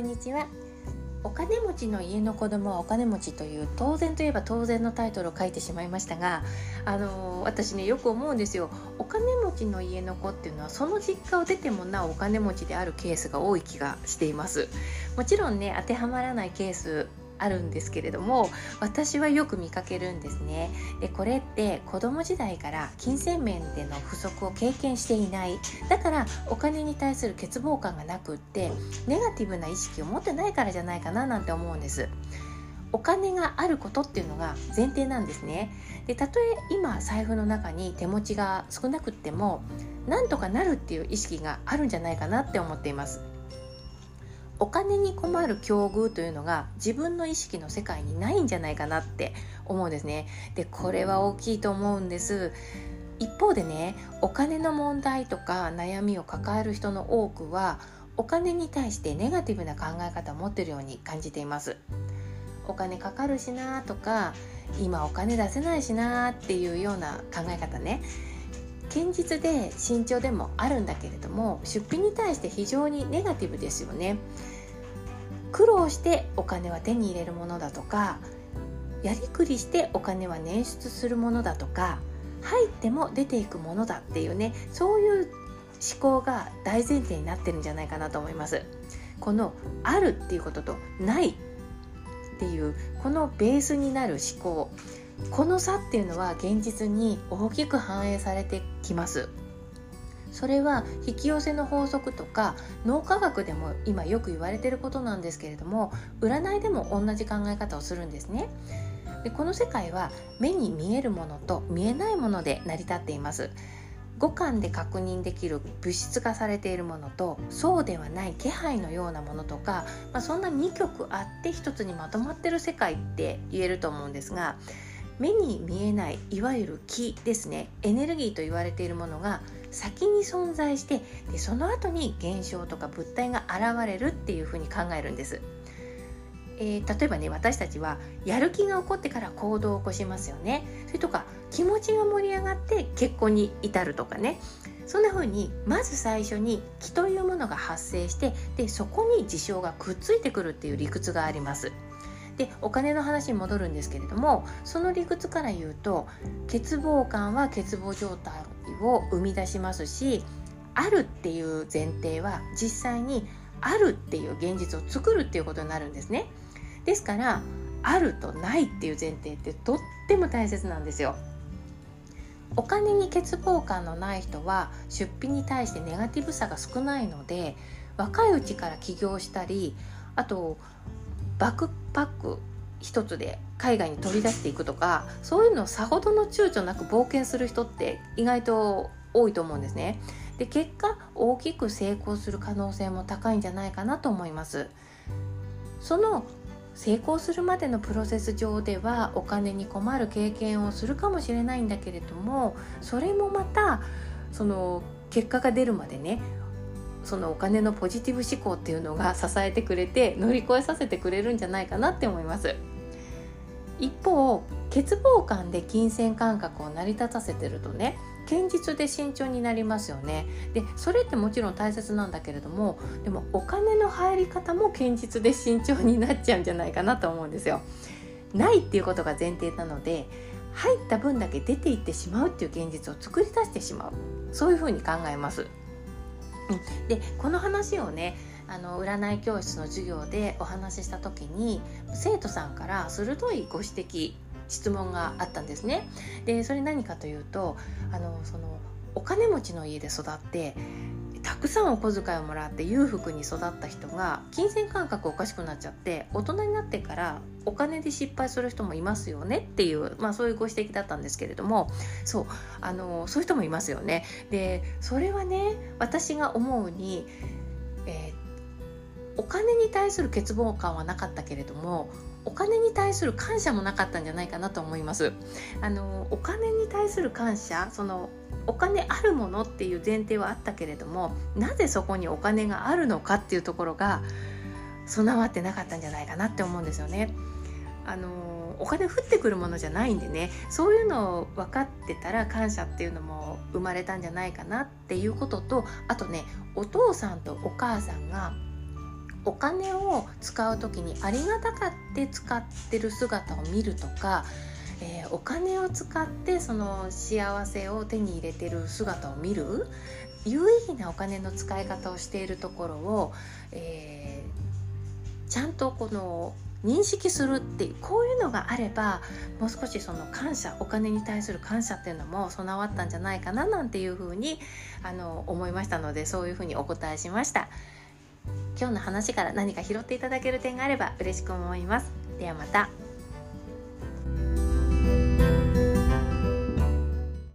んにちは。お金持ちの家の子供はお金持ちという当然といえば当然のタイトルを書いてしまいましたがあの私ねよく思うんですよ。お金持ちの家の子っていうのはその実家を出てもなおお金持ちであるケースが多い気がしています。もちろんね当てはまらないケースあるんですけれども私はよく見かけるんですね。でこれって子供時代から金銭面での不足を経験していない。だからお金に対する欠乏感がなくってネガティブな意識を持ってないからじゃないかななんて思うんです。お金があることっていうのが前提なんですね。でたとえ今財布の中に手持ちが少なくってもなんとかなるっていう意識があるんじゃないかなって思っています。お金に困る境遇というのが自分の意識の世界にないんじゃないかなって思うんですね。でこれは大きいと思うんです。一方でねお金の問題とか悩みを抱える人の多くはお金に対してネガティブな考え方を持ってるように感じています。お金かかるしなとか今お金出せないしなっていうような考え方ね堅実で慎重でもあるんだけれども出費に対して非常にネガティブですよね。苦労してお金は手に入れるものだとかやりくりしてお金は捻出するものだとか入っても出ていくものだっていうねそういう思考が大前提になってるんじゃないかなと思います。このあるっていうこととないっていうこのベースになる思考。この差っていうのは現実に大きく反映されてきます。それは引き寄せの法則とか脳科学でも今よく言われてることなんですけれども占いでも同じ考え方をするんですね。でこの世界は目に見えるものと見えないもので成り立っています。五感で確認できる物質化されているものとそうではない気配のようなものとか、まあ、そんな2極あって一つにまとまってる世界って言えると思うんですが目に見えないいわゆる気ですね。エネルギーと言われているものが先に存在してでその後に現象とか物体が現れるっていうふうに考えるんです。えー、例えばね私たちはやる気が起こってから行動を起こしますよね。それとか気持ちが盛り上がって結婚に至るとかね。そんな風にまず最初に気というものが発生してでそこに事象がくっついてくるっていう理屈があります。でお金の話に戻るんですけれどもその理屈から言うと欠乏感は欠乏状態を生み出しますしあるっていう前提は実際にあるっていう現実を作るっていうことになるんですね。ですからあるとないっていう前提ってとっても大切なんですよ。お金に欠乏感のない人は出費に対してネガティブさが少ないので若いうちから起業したりあとバックパック一つで海外に取り出していくとかそういうのをさほどの躊躇なく冒険する人って意外と多いと思うんですね。で結果大きく成功する可能性も高いんじゃないかなと思います。その成功するまでのプロセス上ではお金に困る経験をするかもしれないんだけれどもそれもまたその結果が出るまでねそのお金のポジティブ思考っていうのが支えてくれて乗り越えさせてくれるんじゃないかなって思います。一方欠乏感で金銭感覚を成り立たせてるとね堅実で慎重になりますよね。でそれってもちろん大切なんだけれどもでもお金の入り方も堅実で慎重になっちゃうんじゃないかなと思うんですよ。ないっていうことが前提なので入った分だけ出ていってしまうっていう現実を作り出してしまう。そういうふうに考えます。でこの話をねあの占い教室の授業でお話しした時に生徒さんから鋭いご指摘質問があったんですね。でそれ何かというとあのそのお金持ちの家で育ってたくさんお小遣いをもらって裕福に育った人が金銭感覚おかしくなっちゃって大人になってからお金で失敗する人もいますよねっていう、まあ、そういうご指摘だったんですけれどもそうあのそういう人もいますよね。でそれはね私が思うに、えー、お金に対する欠乏感はなかったけれどもお金に対する感謝もなかったんじゃないかなと思います。あのお金に対する感謝そのお金あるものっていう前提はあったけれどもなぜそこにお金があるのかっていうところが備わってなかったんじゃないかなって思うんですよね。あのお金降ってくるものじゃないんでねそういうのを分かってたら感謝っていうのも生まれたんじゃないかなっていうこととあとねお父さんとお母さんがお金を使う時にありがたかって使ってる姿を見るとか、えー、お金を使ってその幸せを手に入れてる姿を見る有意義なお金の使い方をしているところを、えー、ちゃんとこの認識するってうこういうのがあればもう少しその感謝お金に対する感謝っていうのも備わったんじゃないかななんていうふうにあの思いましたのでそういうふうにお答えしました。今日の話から何か拾っていただける点があれば嬉しく思います。ではまた。